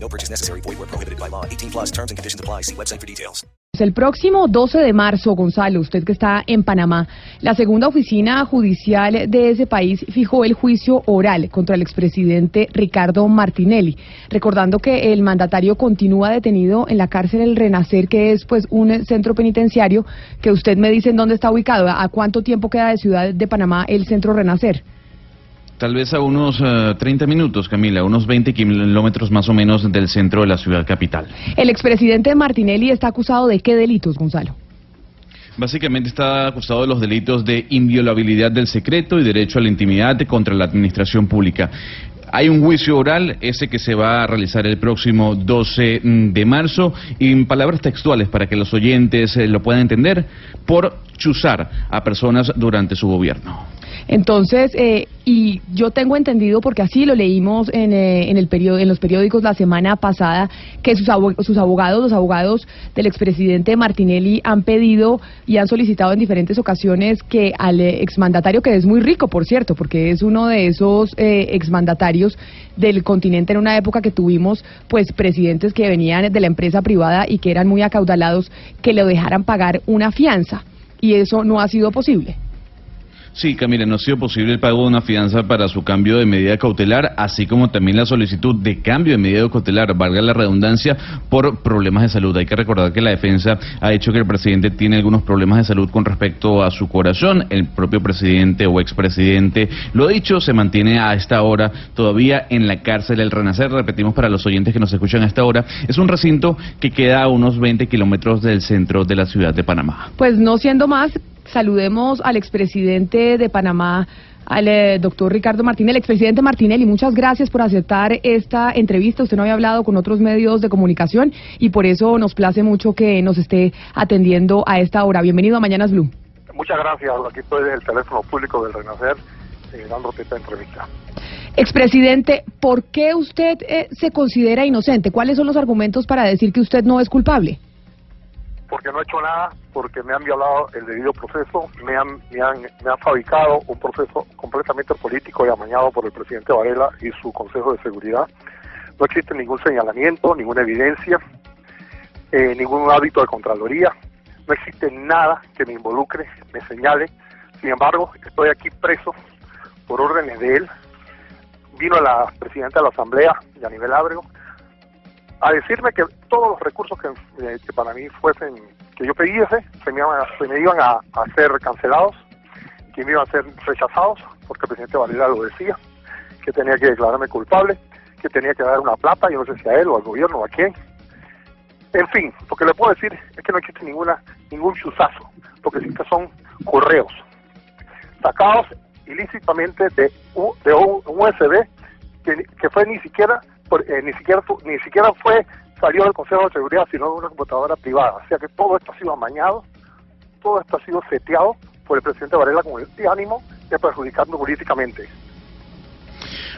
No purchase necessary. Void where prohibited by law. 18 plus terms and conditions apply. See website for details. El próximo 12 de marzo, Gonzalo, usted que está en Panamá, la segunda oficina judicial de ese país fijó el juicio oral contra el expresidente Ricardo Martinelli, recordando que el mandatario continúa detenido en la cárcel El Renacer, que es pues un centro penitenciario que usted me dice en dónde está ubicado, a cuánto tiempo queda de Ciudad de Panamá el centro Renacer. Tal vez a unos eh, 30 minutos, Camila, unos 20 kilómetros más o menos del centro de la ciudad capital. El expresidente Martinelli está acusado de qué delitos, Gonzalo. Básicamente está acusado de los delitos de inviolabilidad del secreto y derecho a la intimidad contra la administración pública. Hay un juicio oral, ese que se va a realizar el próximo 12 de marzo, y en palabras textuales para que los oyentes eh, lo puedan entender, por chuzar a personas durante su gobierno. Entonces, eh, y yo tengo entendido, porque así lo leímos en, eh, en, el en los periódicos la semana pasada, que sus, abo sus abogados, los abogados del expresidente Martinelli, han pedido y han solicitado en diferentes ocasiones que al exmandatario, que es muy rico, por cierto, porque es uno de esos eh, exmandatarios del continente en una época que tuvimos pues presidentes que venían de la empresa privada y que eran muy acaudalados, que le dejaran pagar una fianza. Y eso no ha sido posible. Sí, Camila, no ha sido posible el pago de una fianza para su cambio de medida cautelar, así como también la solicitud de cambio de medida cautelar, valga la redundancia, por problemas de salud. Hay que recordar que la defensa ha dicho que el presidente tiene algunos problemas de salud con respecto a su corazón. El propio presidente o expresidente, lo dicho, se mantiene a esta hora todavía en la cárcel El Renacer. Repetimos para los oyentes que nos escuchan a esta hora, es un recinto que queda a unos 20 kilómetros del centro de la ciudad de Panamá. Pues no siendo más, saludemos al expresidente de Panamá, al eh, doctor Ricardo Martínez, el expresidente Martinelli. Muchas gracias por aceptar esta entrevista. Usted no había hablado con otros medios de comunicación y por eso nos place mucho que nos esté atendiendo a esta hora. Bienvenido a Mañanas Blue. Muchas gracias. Aquí estoy del teléfono público del Renacer eh, dándote esta entrevista. Expresidente, ¿por qué usted eh, se considera inocente? ¿Cuáles son los argumentos para decir que usted no es culpable? Porque no he hecho nada, porque me han violado el debido proceso, me han, me han, me han fabricado un proceso completamente político y amañado por el presidente Varela y su Consejo de Seguridad. No existe ningún señalamiento, ninguna evidencia, eh, ningún hábito de Contraloría, no existe nada que me involucre, me señale. Sin embargo, estoy aquí preso por órdenes de él. Vino la presidenta de la Asamblea, Yanivel Ábrego, a decirme que todos los recursos que, eh, que para mí fuesen, que yo pidiese, se me iban, se me iban a, a, ser cancelados, que me iban a ser rechazados, porque el presidente Varela lo decía, que tenía que declararme culpable, que tenía que dar una plata, yo no sé si a él o al gobierno o a quién. En fin, lo que le puedo decir es que no existe ninguna ningún chuzazo, lo que existe son correos sacados ilícitamente de, U, de un USB que, que fue ni siquiera eh, ni siquiera ni siquiera fue salió del Consejo de Seguridad, sino de una computadora privada. O sea que todo esto ha sido amañado, todo esto ha sido seteado por el presidente Varela con el ánimo de perjudicarnos políticamente.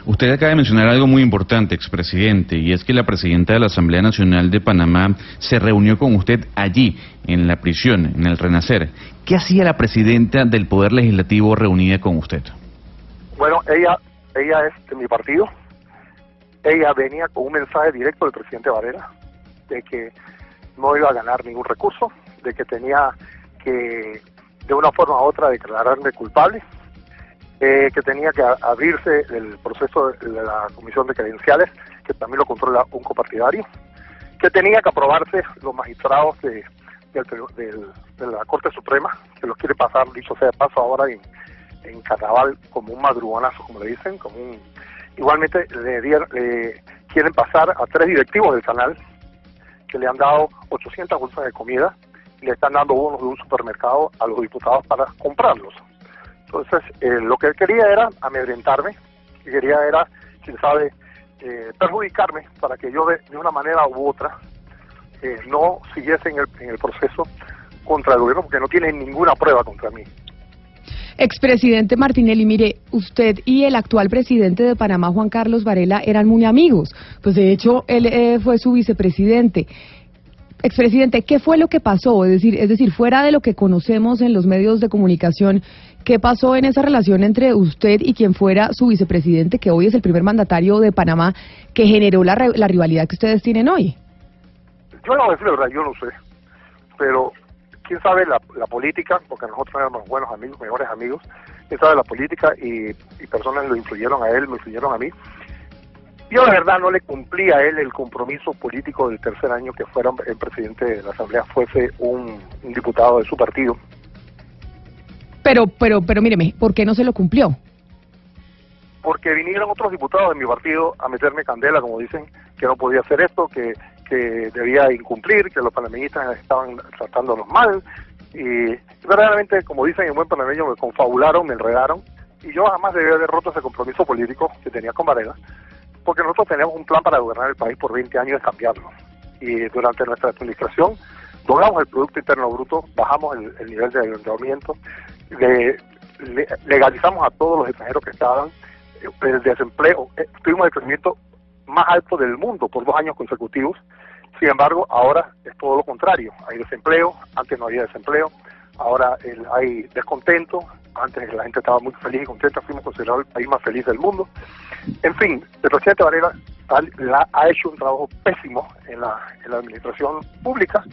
Usted acaba de mencionar algo muy importante, expresidente, y es que la presidenta de la Asamblea Nacional de Panamá se reunió con usted allí, en la prisión, en el Renacer. ¿Qué hacía la presidenta del Poder Legislativo reunida con usted? Bueno, ella, ella es de mi partido, ella venía con un mensaje directo del presidente Varela de que no iba a ganar ningún recurso, de que tenía que de una forma u otra declararme culpable, eh, que tenía que abrirse el proceso de la comisión de credenciales, que también lo controla un copartidario, que tenía que aprobarse los magistrados de, de, de la Corte Suprema, que los quiere pasar, dicho sea de paso, ahora en, en carnaval como un madrugonazo, como le dicen, como un Igualmente le, le, quieren pasar a tres directivos del canal que le han dado 800 bolsas de comida y le están dando bonos de un supermercado a los diputados para comprarlos. Entonces, eh, lo que él quería era amedrentarme, y quería era, quién sabe, eh, perjudicarme para que yo de, una manera u otra eh, no siguiese en el, en el proceso contra el gobierno porque no tienen ninguna prueba contra mí. Expresidente Martinelli, mire, usted y el actual presidente de Panamá, Juan Carlos Varela, eran muy amigos. Pues de hecho, él eh, fue su vicepresidente. Expresidente, ¿qué fue lo que pasó? Es decir, es decir, fuera de lo que conocemos en los medios de comunicación, ¿qué pasó en esa relación entre usted y quien fuera su vicepresidente, que hoy es el primer mandatario de Panamá, que generó la, la rivalidad que ustedes tienen hoy? Yo no la verdad, yo no sé. Pero quién sabe la, la, política, porque nosotros éramos buenos amigos, mejores amigos, quién sabe la política y, y personas lo influyeron a él, me influyeron a mí. Yo la verdad no le cumplí a él el compromiso político del tercer año que fuera el presidente de la Asamblea fuese un, un diputado de su partido. Pero, pero, pero míreme, ¿por qué no se lo cumplió? Porque vinieron otros diputados de mi partido a meterme candela, como dicen, que no podía hacer esto, que, que debía incumplir, que los panameñistas estaban tratándonos mal. Y verdaderamente, como dicen en buen panameño, me confabularon, me enredaron. Y yo jamás debía haber roto ese compromiso político que tenía con Varela, porque nosotros teníamos un plan para gobernar el país por 20 años y cambiarlo. Y durante nuestra administración logramos el Producto Interno Bruto, bajamos el, el nivel de endeudamiento, le, legalizamos a todos los extranjeros que estaban, el desempleo, eh, tuvimos el crecimiento más alto del mundo por dos años consecutivos. Sin embargo, ahora es todo lo contrario. Hay desempleo, antes no había desempleo, ahora el, hay descontento, antes la gente estaba muy feliz y contenta, fuimos considerados el país más feliz del mundo. En fin, el presidente Varela ha, hecho un trabajo pésimo en la, administración pública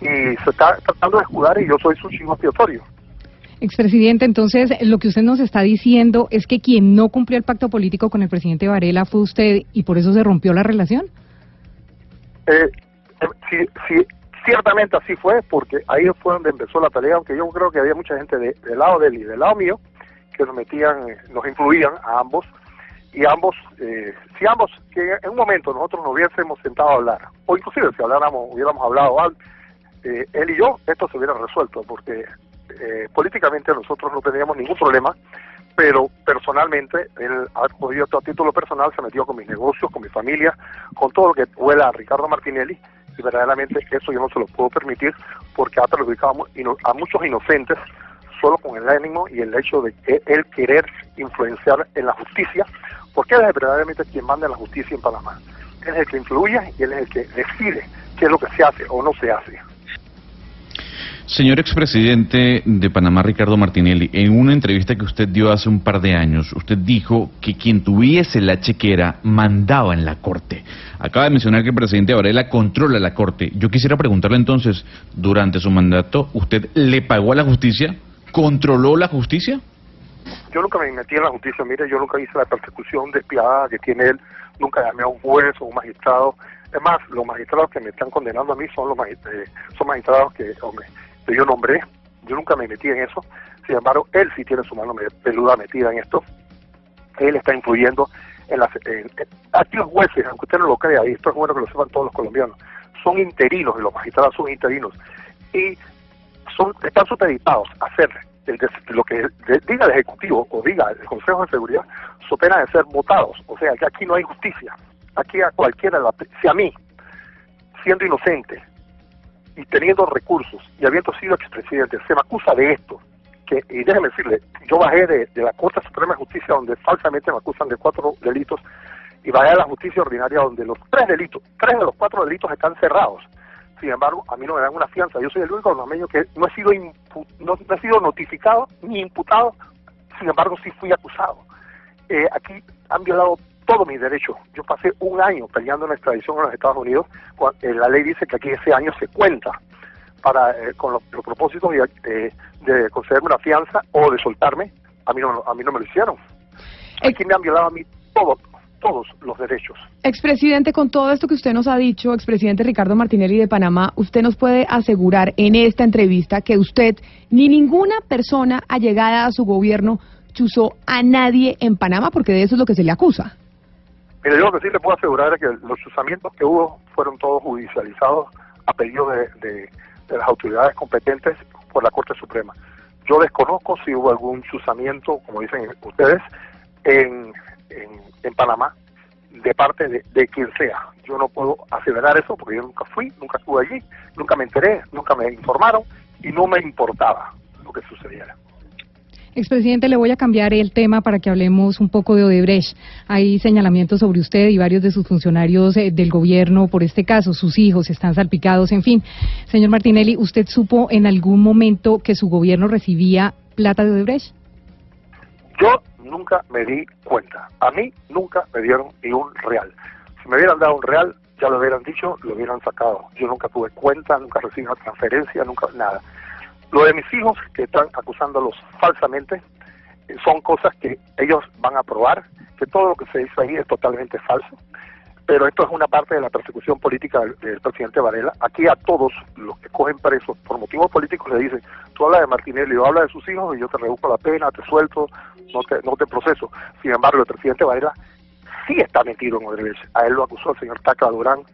y se está tratando de escudar y yo soy su chivo expiatorio. Expresidente, entonces lo que usted nos está diciendo es que quien no cumplió el pacto político con el presidente Varela fue usted y por eso se rompió la relación. Eh, sí, sí, ciertamente así fue, porque ahí fue donde empezó la pelea, aunque yo creo que había mucha gente de, del lado de él y del lado mío que nos metían, nos influían a ambos, y ambos, eh, si ambos, que en un momento nosotros nos hubiésemos sentado a hablar, o inclusive si habláramos, hubiéramos hablado eh, él y yo, esto se hubiera resuelto, porque eh, políticamente nosotros no teníamos ningún problema, pero personalmente él ha podido a título personal, se metió con mis negocios, con mi familia, con todo lo que huela a Ricardo Martinelli, y verdaderamente eso yo no se lo puedo permitir porque ha perjudicado a muchos inocentes solo con el ánimo y el hecho de él querer influenciar en la justicia, porque él es verdaderamente quien manda en la justicia en Panamá. Él es el que influye y él es el que decide qué es lo que se hace o no se hace. Señor expresidente de Panamá, Ricardo Martinelli, en una entrevista que usted dio hace un par de años, usted dijo que quien tuviese la chequera mandaba en la Corte. Acaba de mencionar que el presidente Varela controla la Corte. Yo quisiera preguntarle entonces, durante su mandato, ¿usted le pagó a la justicia? ¿Controló la justicia? Yo nunca me metí en la justicia, mire, yo nunca hice la persecución despiadada que tiene él, nunca llamé a un juez o un magistrado. Es más, los magistrados que me están condenando a mí son los magistrados, son magistrados que, hombre, yo nombré, yo nunca me metí en eso, sin embargo, él sí tiene su mano peluda metida en esto, él está influyendo en las... En, aquí los jueces, aunque usted no lo crea, y esto es bueno que lo sepan todos los colombianos, son interinos, y los magistrados son interinos, y son están supeditados a hacer lo que diga el Ejecutivo o diga el Consejo de Seguridad, so pena de ser votados, o sea que aquí no hay justicia, aquí a cualquiera, si a mí, siendo inocente, y teniendo recursos y habiendo sido expresidente, se me acusa de esto, que, y déjeme decirle, yo bajé de, la Corte Suprema de Justicia donde falsamente me acusan de cuatro delitos y bajé a la justicia ordinaria donde los tres delitos, tres de los cuatro delitos están cerrados. Sin embargo, a mí no me dan una fianza. Yo soy el único panameño que no he sido impu no, no, he sido notificado ni imputado, sin embargo sí fui acusado. Eh, aquí han violado todos mis derechos. Yo pasé un año peleando en la extradición en los Estados Unidos. Eh, la ley dice que aquí ese año se cuenta para eh, con los, los propósitos de, de, concederme una fianza o de soltarme. A mí no, a mí no me lo hicieron. Aquí me han violado a mí todo, todos los derechos. Expresidente, con todo esto que usted nos ha dicho, expresidente Ricardo Martinelli de Panamá, usted nos puede asegurar en esta entrevista que usted ni ninguna persona allegada a su gobierno chuzó a nadie en Panamá, porque de eso es lo que se le acusa. Mire, yo lo que sí le puedo asegurar es que los chuzamientos que hubo fueron todos judicializados a pedido de, las autoridades competentes por la Corte Suprema. Yo desconozco si hubo algún chuzamiento, como dicen ustedes, en Panamá. de parte de, de quien sea. Yo no puedo aseverar eso porque yo nunca fui, nunca estuve allí, nunca me enteré, nunca me informaron y no me importaba lo que sucediera. Expresidente, le voy a cambiar el tema para que hablemos un poco de Odebrecht. Hay señalamientos sobre usted y varios de sus funcionarios eh, del gobierno por este caso. Sus hijos están salpicados, en fin. Señor Martinelli, ¿usted supo en algún momento que su gobierno recibía plata de Odebrecht? Yo nunca me di cuenta. A mí nunca me dieron ni un real. Si me hubieran dado un real, ya lo hubieran dicho, lo hubieran sacado. Yo nunca tuve cuenta, nunca recibí una transferencia, nunca nada. Lo de mis hijos, que están acusándolos falsamente, eh, son cosas que ellos van a probar, que todo lo que se hizo ahí es totalmente falso. Pero esto es una parte de la persecución política del, del presidente Varela. Aquí a todos los que cogen presos por motivos políticos le dicen, tú hablas de Martinelli, yo habla de sus hijos y yo te reduzco la pena, te suelto, no te, no te proceso. Sin embargo, el presidente Varela sí está metido en Odebrecht. A él lo acusó el señor Taca Durán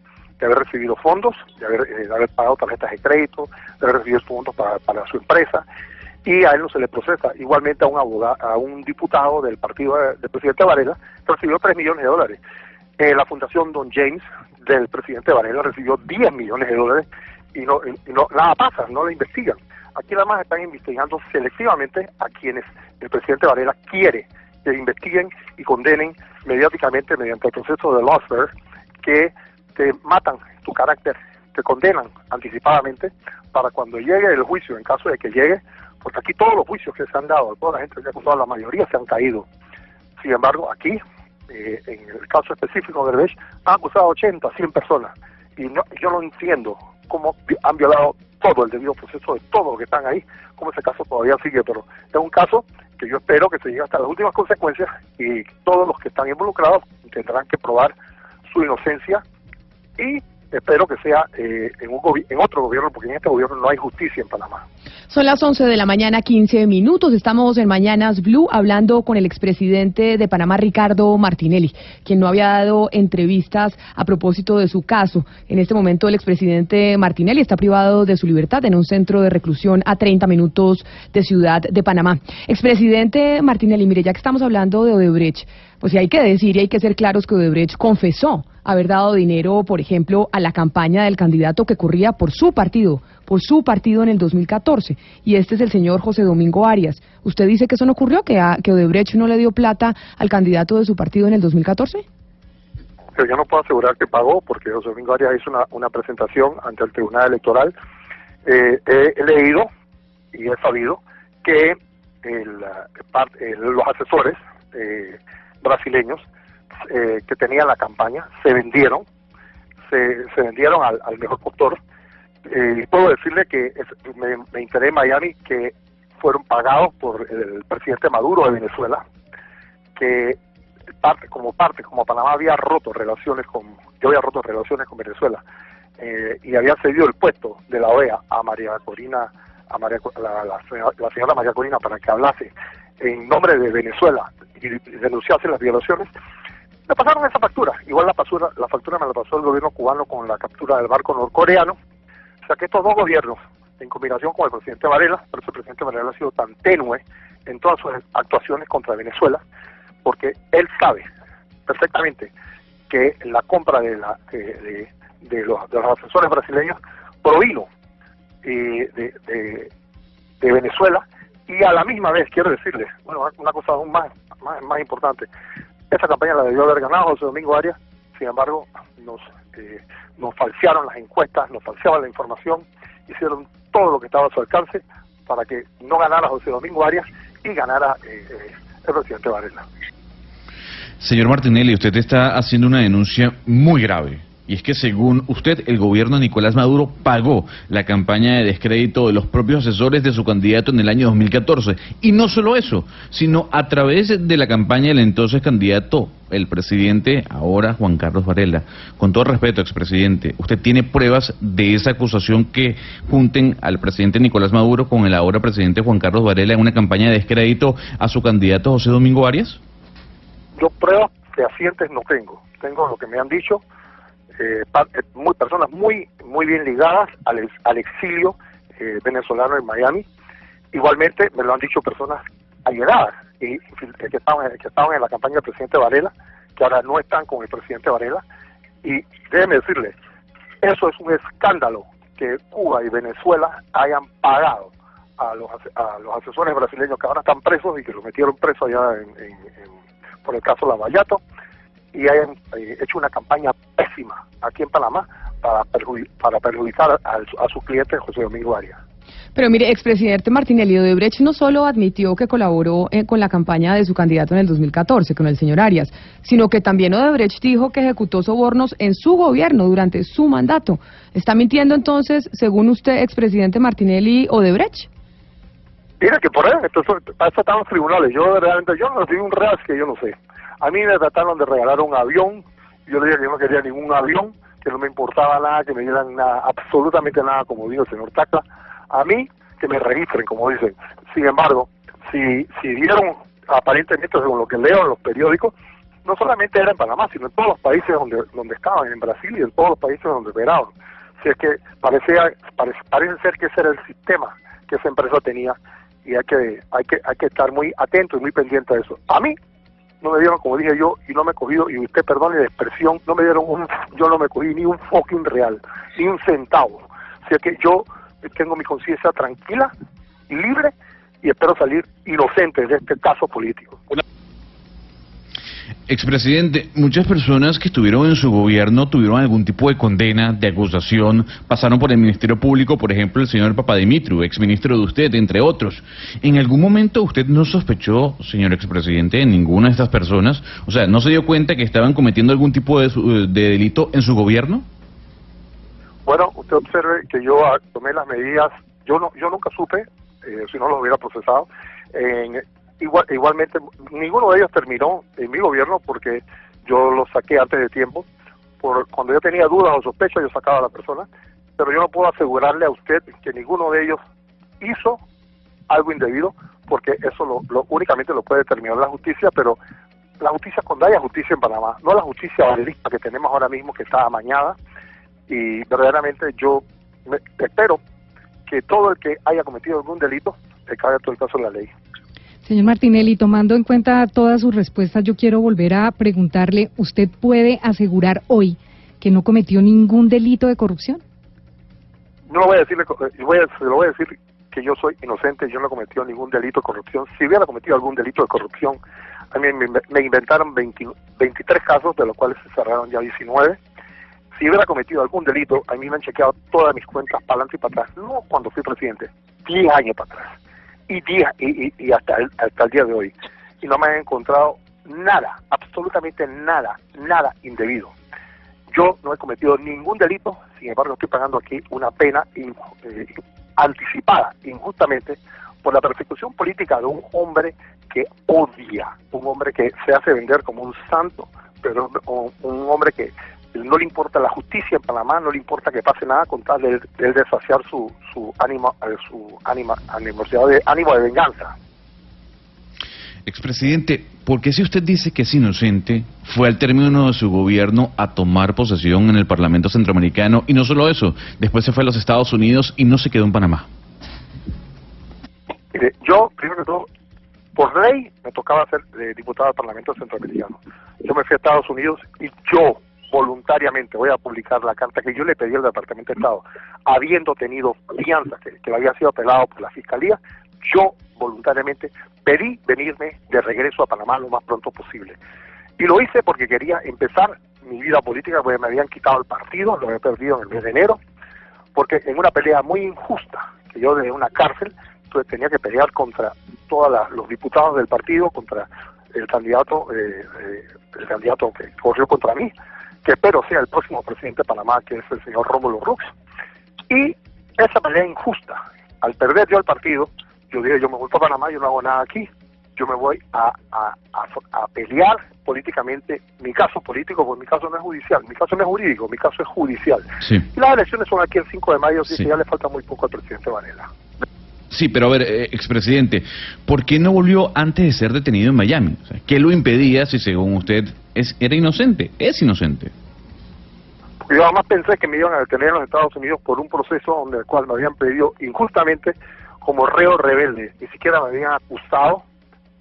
de haber recibido fondos, de haber, eh, haber pagado tarjetas de crédito, de haber recibido fondos para, su empresa, y a él no se le procesa. Igualmente a un abogado, a un diputado del partido de- del presidente Varela, recibió 3 millones de dólares. Eh, la Fundación Don James del presidente Varela recibió 10 millones de dólares y no, nada pasa, no la investigan. Aquí nada más están investigando selectivamente a quienes el presidente Varela quiere que investiguen y condenen mediáticamente mediante el proceso de lawfare que te matan tu carácter, te condenan anticipadamente para cuando llegue el juicio, en caso de que llegue, porque aquí todos los juicios que se han dado, toda la gente que ha acusado, la mayoría se han caído. Sin embargo, aquí, eh, en el caso específico de Derbech, han acusado 80, 100 personas. Y no, yo no entiendo cómo han violado todo el debido proceso de todos los que están ahí, cómo ese caso todavía sigue. Pero es un caso que yo espero que se llegue hasta las últimas consecuencias y todos los que están involucrados tendrán que probar su inocencia y espero que sea eh, en, un en otro gobierno, porque en este gobierno no hay justicia en Panamá. Son las 11 de la mañana, 15 minutos. Estamos en Mañanas Blue hablando con el expresidente de Panamá, Ricardo Martinelli, quien no había dado entrevistas a propósito de su caso. En este momento, el expresidente Martinelli está privado de su libertad en un centro de reclusión a 30 minutos de Ciudad de Panamá. Expresidente Martinelli, mire, ya que estamos hablando de Odebrecht, pues sí hay que decir y hay que ser claros que Odebrecht confesó haber dado dinero, por ejemplo, a la campaña del candidato que corría por su partido, por su partido en el 2014. Y este es el señor José Domingo Arias. ¿Usted dice que eso no ocurrió, que, a- que Odebrecht no le dio plata al candidato de su partido en el 2014? Pero yo no puedo asegurar que pagó porque José Domingo Arias hizo una, una presentación ante el Tribunal Electoral. Eh, he, he leído y he sabido que el, eh, los asesores eh, brasileños eh, que tenían la campaña se vendieron, se, vendieron al, mejor postor. Eh, y puedo decirle que me, me enteré en Miami que fueron pagados por el presidente Maduro de Venezuela, que parte, como parte, como Panamá había roto relaciones con, yo había roto relaciones con Venezuela eh, y había cedido el puesto de la OEA a María Corina, a María, la, la señora María Corina para que hablase en nombre de Venezuela y, denunciase las violaciones, me pasaron esa factura. Igual la factura, la factura me la pasó el gobierno cubano con la captura del barco norcoreano. O sea que estos dos gobiernos, en combinación con el presidente Varela, por eso el presidente Varela ha sido tan tenue en todas sus actuaciones contra Venezuela, porque él sabe perfectamente que la compra de, la, de, los, de los asesores brasileños provino eh, de Venezuela y a la misma vez quiero decirles, bueno, una cosa aún más, más, más importante, esa campaña la debió haber ganado José Domingo Arias, sin embargo, nos, eh, nos falsearon las encuestas, nos falseaban la información, hicieron todo lo que estaba a su alcance para que no ganara José Domingo Arias y ganara eh, eh, el presidente Varela. Señor Martinelli, usted está haciendo una denuncia muy grave. Y es que según usted, el gobierno de Nicolás Maduro pagó la campaña de descrédito de los propios asesores de su candidato en el año 2014. Y no solo eso, sino a través de la campaña del entonces candidato, el presidente, ahora Juan Carlos Varela. Con todo respeto, expresidente, ¿usted tiene pruebas de esa acusación que junten al presidente Nicolás Maduro con el ahora presidente Juan Carlos Varela en una campaña de descrédito a su candidato José Domingo Arias? Yo pruebas fehacientes no tengo, tengo lo que me han dicho, eh, eh, muy, personas muy muy bien ligadas al, ex- al exilio eh, venezolano en Miami. Igualmente me lo han dicho personas allegadas y, que, estaban, que estaban en la campaña del presidente Varela, que ahora no están con el presidente Varela. Y déjeme decirle, eso es un escándalo que Cuba y Venezuela hayan pagado a los, a los asesores brasileños que ahora están presos y que los metieron presos allá en, por el caso Lavallato y hayan eh, hecho una campaña pésima aquí en Panamá para, para perjudicar a, a su cliente José Domingo Arias. Pero mire, expresidente Martinelli Odebrecht no solo admitió que colaboró eh, con la campaña de su candidato en el 2014, con el señor Arias, sino que también Odebrecht dijo que ejecutó sobornos en su gobierno durante su mandato. ¿Está mintiendo entonces, según usted, expresidente Martinelli Odebrecht? Mira que por ahí, entonces, para eso están los tribunales. Yo realmente, yo no recibí un real que yo no sé. A mí me trataron de regalar un avión, yo le dije que yo no quería ningún avión, que no me importaba nada, que me dieran nada, absolutamente nada, como dijo el señor Tacla a mí que me registren, como dicen. Sin embargo, si, si dieron, aparentemente, según lo que leo en los periódicos, no solamente era en Panamá, sino en todos los países donde, donde estaban, en Brasil y en todos los países donde operaban. Si es que parecía, parece, parece ser que ese era el sistema que esa empresa tenía y hay que, hay que, hay que estar muy atento y muy pendiente de eso. A mí no me dieron, como dije yo, y no me he cogido, y usted perdone la expresión, no me dieron un, yo no me cogí ni un fucking real, ni un centavo. O sea que yo tengo mi conciencia tranquila y libre y espero salir inocente de este caso político. Expresidente, muchas personas que estuvieron en su gobierno tuvieron algún tipo de condena, de acusación, pasaron por el Ministerio Público, por ejemplo, el señor Papadimitru, exministro de usted, entre otros. ¿En algún momento usted no sospechó, señor expresidente, de ninguna de estas personas? O sea, ¿no se dio cuenta que estaban cometiendo algún tipo de, de delito en su gobierno? Bueno, usted observe que yo ah, tomé las medidas, yo no, yo nunca supe, eh, si no los hubiera procesado, igual, igualmente ninguno de ellos terminó en mi gobierno porque yo los saqué antes de tiempo, por cuando yo tenía dudas o sospechas yo sacaba a la persona, pero yo no puedo asegurarle a usted que ninguno de ellos hizo algo indebido, porque eso lo, únicamente lo puede determinar la justicia, pero la justicia cuando haya justicia en Panamá, no la justicia valista que tenemos ahora mismo que está amañada, y verdaderamente yo espero que todo el que haya cometido algún delito se caiga todo el caso de la ley. Señor Martinelli, tomando en cuenta todas sus respuestas, yo quiero volver a preguntarle, ¿usted puede asegurar hoy que no cometió ningún delito de corrupción? No voy a decirle, voy a, se lo voy a decir que yo soy inocente, yo no he cometido ningún delito de corrupción. Si hubiera cometido algún delito de corrupción, a mí me, inventaron 23 casos, de los cuales se cerraron ya 19 si hubiera cometido algún delito, a mí me han chequeado todas mis cuentas para adelante y para atrás, no cuando fui presidente, 10 años para atrás, y, y, y hasta, el, hasta el día de hoy. Y no me han encontrado nada, absolutamente nada, nada indebido. Yo no he cometido ningún delito, sin embargo estoy pagando aquí una pena eh, anticipada, injustamente, por la persecución política de un hombre que odia, un hombre que se hace vender como un santo, pero un hombre que no le importa la justicia en Panamá, no le importa que pase nada con tal de, de desfaciar su, su ánimo, eh, su ánima, animosidad de, ánimo de venganza. Expresidente, ¿por qué si usted dice que es inocente, fue al término de su gobierno a tomar posesión en el Parlamento Centroamericano y no solo eso, después se fue a los Estados Unidos y no se quedó en Panamá? Mire, yo, primero que todo, por ley me tocaba ser eh, diputado del Parlamento Centroamericano. Yo me fui a Estados Unidos y yo voluntariamente, voy a publicar la carta que yo le pedí al Departamento de Estado, habiendo tenido fianza que, que había sido apelado por la Fiscalía, yo voluntariamente pedí venirme de regreso a Panamá lo más pronto posible. Y lo hice porque quería empezar mi vida política, porque me habían quitado el partido, lo había perdido en el mes de enero, porque en una pelea muy injusta, que yo desde una cárcel, entonces tenía que pelear contra todos los diputados del partido, contra el candidato, eh, eh, el candidato que corrió contra mí, que espero sea el próximo presidente de Panamá, que es el señor Rómulo Rux. Y esa pelea injusta, al perder yo el partido, yo dije, yo me voy para Panamá, yo no hago nada aquí, yo me voy a, a, a, pelear políticamente mi caso político, porque mi caso no es judicial, mi caso no es jurídico, mi caso es judicial. Y las elecciones son aquí el 5 de mayo, así que ya le falta muy poco al presidente Varela. Sí, pero a ver, eh, expresidente, ¿por qué no volvió antes de ser detenido en Miami? ¿Qué lo impedía si según usted era inocente? Es inocente. Yo además pensé que me iban a detener en Estados Unidos por un proceso donde el cual me habían pedido injustamente como reo rebelde. Ni siquiera me habían acusado,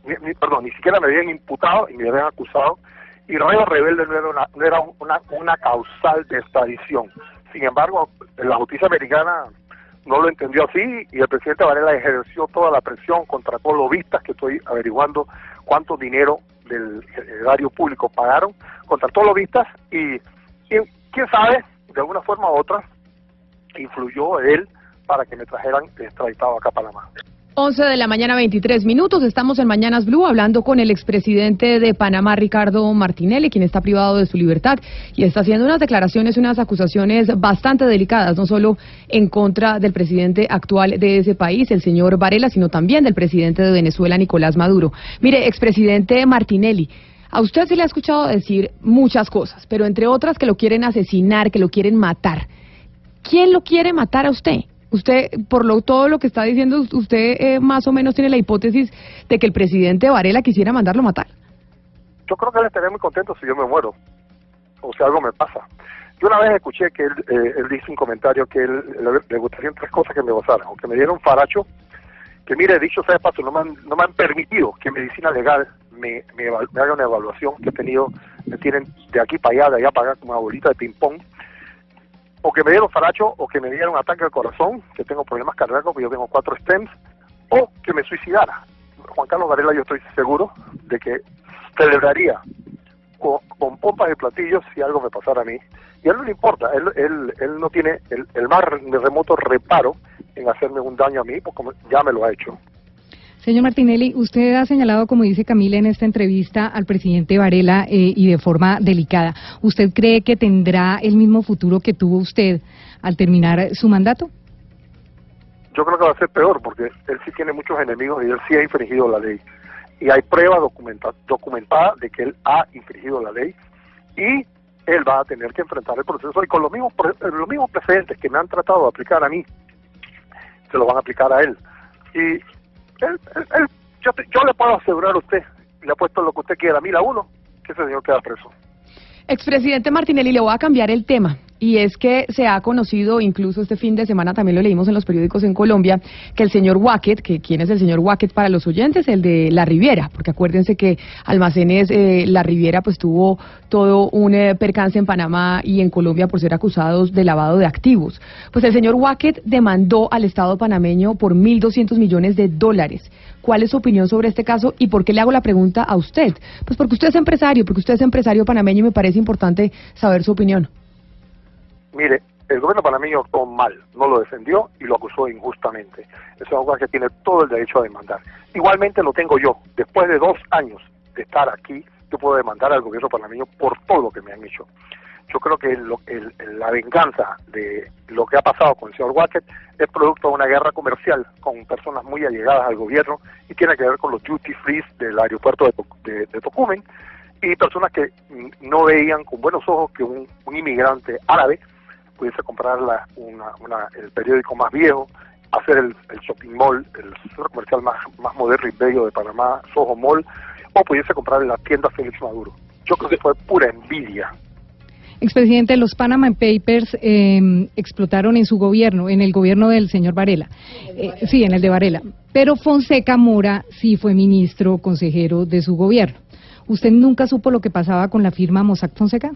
ni, perdón, ni siquiera me habían imputado y me habían acusado. y reo rebelde no era una, no era una, una causal de extradición. Sin embargo, la justicia americana no lo entendió así y el presidente Varela ejerció toda la presión contra todos los lobistas que estoy averiguando cuánto dinero del erario público pagaron contra todos los lobistas y, y quién sabe, de alguna forma u otra, influyó él para que me trajeran extraditado acá a Panamá. 11 de la mañana, 23 minutos. Estamos en Mañanas Blue hablando con el expresidente de Panamá, Ricardo Martinelli, quien está privado de su libertad y está haciendo unas declaraciones, unas acusaciones bastante delicadas, no solo en contra del presidente actual de ese país, el señor Varela, sino también del presidente de Venezuela, Nicolás Maduro. Mire, expresidente Martinelli. A usted se le ha escuchado decir muchas cosas, pero entre otras que lo quieren asesinar, que lo quieren matar. ¿Quién lo quiere matar a usted? Usted, por lo, todo lo que está diciendo, usted eh, más o menos tiene la hipótesis de que el presidente Varela quisiera mandarlo matar. Yo creo que él estaría muy contento si yo me muero o si algo me pasa. Yo una vez escuché que él, eh, él dice un comentario que él, le, le gustarían tres cosas que me gozaran, o que me dieron faracho, que mire, dicho sea de paso, no me han, no me han permitido que medicina legal me, me, me haga una evaluación que he tenido, me tienen de aquí para allá, de allá para acá, como una bolita de ping-pong, o que me dieron faracho, o que me dieron ataque al corazón, que tengo problemas cardíacos, que yo tengo cuatro stems, o que me suicidara. Juan Carlos Varela, yo estoy seguro de que celebraría con, con pompas y platillos si algo me pasara a mí. Y a él no le importa, él, él, él no tiene el, el más remoto reparo en hacerme un daño a mí, porque ya me lo ha hecho. Señor Martinelli, usted ha señalado, como dice Camila en esta entrevista, al presidente Varela eh, y de forma delicada. ¿Usted cree que tendrá el mismo futuro que tuvo usted al terminar su mandato? Yo creo que va a ser peor, porque él sí tiene muchos enemigos y él sí ha infringido la ley. Y hay pruebas documenta documentadas de que él ha infringido la ley y él va a tener que enfrentar el proceso y con los mismos, pre- los mismos precedentes que me han tratado de aplicar a mí, se lo van a aplicar a él. Y él, él- él- yo, yo le puedo asegurar a usted, le apuesto lo que usted quiera, mira uno, que ese señor queda preso. Expresidente Martinelli, le voy a cambiar el tema. Y es que se ha conocido, incluso este fin de semana también lo leímos en los periódicos en Colombia, que el señor Wackett, que quién es el señor Wackett para los oyentes, el de La Riviera, porque acuérdense que Almacenes eh, La Riviera pues tuvo todo un eh, percance en Panamá y en Colombia por ser acusados de lavado de activos. Pues el señor Wackett demandó al Estado panameño por 1.200 millones de dólares. ¿Cuál es su opinión sobre este caso y por qué le hago la pregunta a usted? Pues porque usted es empresario, porque usted es empresario panameño y me parece importante saber su opinión. Mire, el gobierno panameño actuó mal, no lo defendió y lo acusó injustamente. Eso es algo que tiene todo el derecho a demandar. Igualmente lo tengo yo. Después de dos años de estar aquí, yo puedo demandar al gobierno panameño por todo lo que me han hecho. Yo creo que el- la venganza de lo que ha pasado con el señor Wackett es producto de una guerra comercial con personas muy allegadas al gobierno y tiene que ver con los duty free del aeropuerto de, de- Tocumen y personas que no veían con buenos ojos que un, un inmigrante árabe pudiese comprar la- una- una- el periódico más viejo, hacer el, el shopping mall, el centro comercial más, más moderno y bello de Panamá, Soho Mall, o pudiese comprar en la tienda Félix Maduro. Yo creo que fue pura envidia. Expresidente, los Panama Papers eh, explotaron en su gobierno, en el gobierno del señor Varela. Eh, sí, en el de Varela. Pero Fonseca Mora sí fue ministro, consejero de su gobierno. ¿Usted nunca supo lo que pasaba con la firma Mossack Fonseca?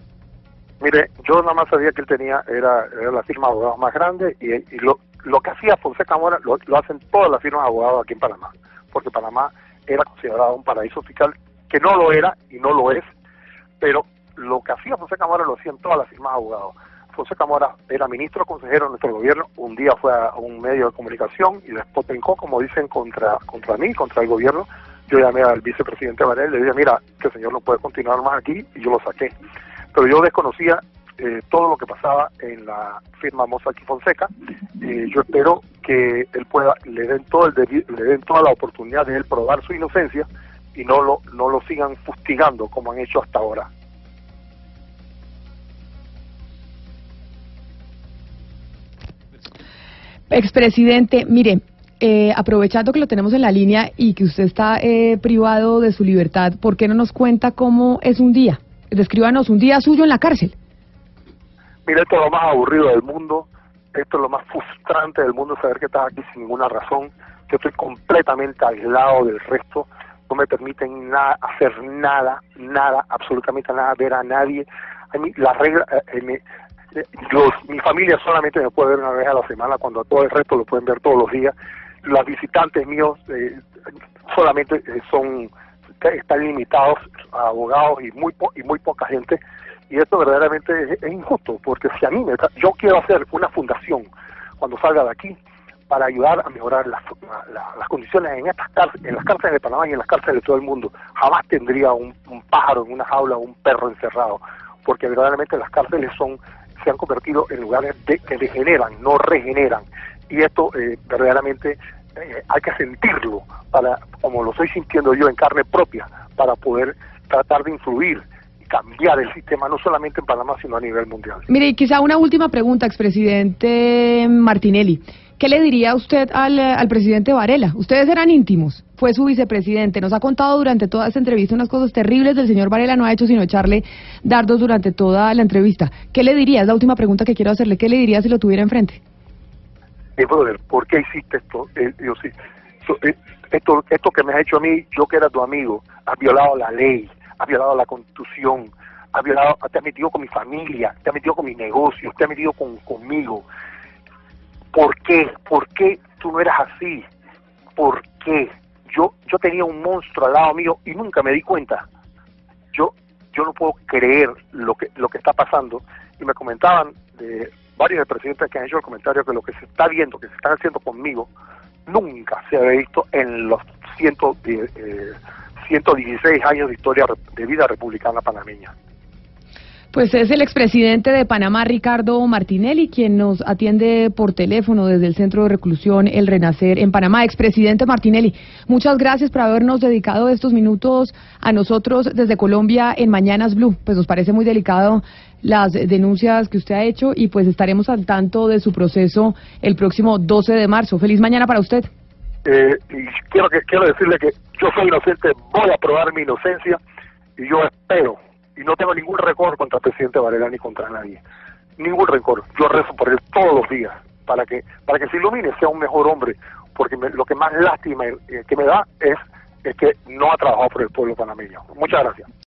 Mire, yo nada más sabía que él tenía, era, la firma de abogados más grande y, lo, lo que hacía Fonseca Mora lo, hacen todas las firmas de abogados aquí en Panamá, porque Panamá era considerado un paraíso fiscal, que no lo era y no lo es, pero lo que hacía Fonseca Mora lo hacían todas las firmas de abogados. Fonseca Mora era ministro consejero de nuestro gobierno, un día fue a un medio de comunicación y después pencó, como dicen, contra, contra mí, contra el gobierno. Yo llamé al vicepresidente Varela y le dije, mira, que el señor no puede continuar más aquí y yo lo saqué pero yo desconocía eh, todo lo que pasaba en la firma Mossack y Fonseca. Eh, yo espero que él pueda, le den todo el debi- le den toda la oportunidad de él probar su inocencia y no lo, no lo sigan fustigando como han hecho hasta ahora. Expresidente, mire, eh, aprovechando que lo tenemos en la línea y que usted está eh, privado de su libertad, ¿por qué no nos cuenta cómo es un día? Descríbanos un día suyo en la cárcel. Mira, esto es lo más aburrido del mundo, esto es lo más frustrante del mundo, saber que estás aquí sin ninguna razón, que estoy completamente aislado del resto, no me permiten nada, hacer nada, nada, absolutamente nada, ver a nadie. A mí, la regla, eh, eh, eh, mi familia solamente me puede ver una vez a la semana, cuando a todo el resto lo pueden ver todos los días. Los visitantes míos eh, solamente eh, son están limitados a abogados y muy po- y muy poca gente y esto verdaderamente es, injusto porque si a mí me, yo quiero hacer una fundación cuando salga de aquí para ayudar a mejorar las, la- las condiciones en estas cárceles, en las cárceles de Panamá y en las cárceles de todo el mundo. Jamás tendría un, un pájaro en una jaula o un perro encerrado porque verdaderamente las cárceles son se han convertido en lugares de- que degeneran no regeneran. Y esto eh, verdaderamente eh, hay que sentirlo para como lo estoy sintiendo yo en carne propia para poder tratar de influir y cambiar el sistema no solamente en Panamá sino a nivel mundial Mire, y quizá una última pregunta, expresidente Martinelli. ¿Qué le diría usted al, eh, al presidente Varela? Ustedes eran íntimos, fue su vicepresidente, nos ha contado durante toda esta entrevista unas cosas terribles del señor Varela, no ha hecho sino echarle dardos durante toda la entrevista. ¿Qué le diría? Es la última pregunta que quiero hacerle. ¿Qué le diría si lo tuviera enfrente? Eh, brother, ¿por qué hiciste esto? Eh, yo sí, so- eh, esto, esto que me has hecho a mí, yo que era tu amigo, has violado la ley, has violado la constitución, has violado, te has metido con mi familia, te has metido con mis negocios, te has metido con, conmigo. ¿Por qué? ¿Por qué tú no eras así? ¿Por qué? Yo, yo tenía un monstruo al lado mío y nunca me di cuenta. Yo, yo no puedo creer lo que, lo que está pasando. Y me comentaban de varios de presidentes que han hecho el comentario que lo que se está viendo, que se están haciendo conmigo, nunca se había visto en los ciento, die- eh, 116 años de historia de vida republicana panameña. Pues es el expresidente de Panamá, Ricardo Martinelli, quien nos atiende por teléfono desde el Centro de Reclusión El Renacer en Panamá. Expresidente Martinelli, muchas gracias por habernos dedicado estos minutos a nosotros desde Colombia en Mañanas Blue. Pues nos parece muy delicado las denuncias que usted ha hecho y pues estaremos al tanto de su proceso el próximo 12 de marzo. Feliz mañana para usted. Eh, y quiero que quiero decirle que yo soy inocente, voy a probar mi inocencia y yo espero y no tengo ningún rencor contra el presidente Varela ni contra nadie, ningún rencor. Yo rezo por él todos los días para que para que se ilumine, sea un mejor hombre, porque me- lo que más lástima eh, que me da es es que no ha trabajado por el pueblo panameño. Muchas gracias.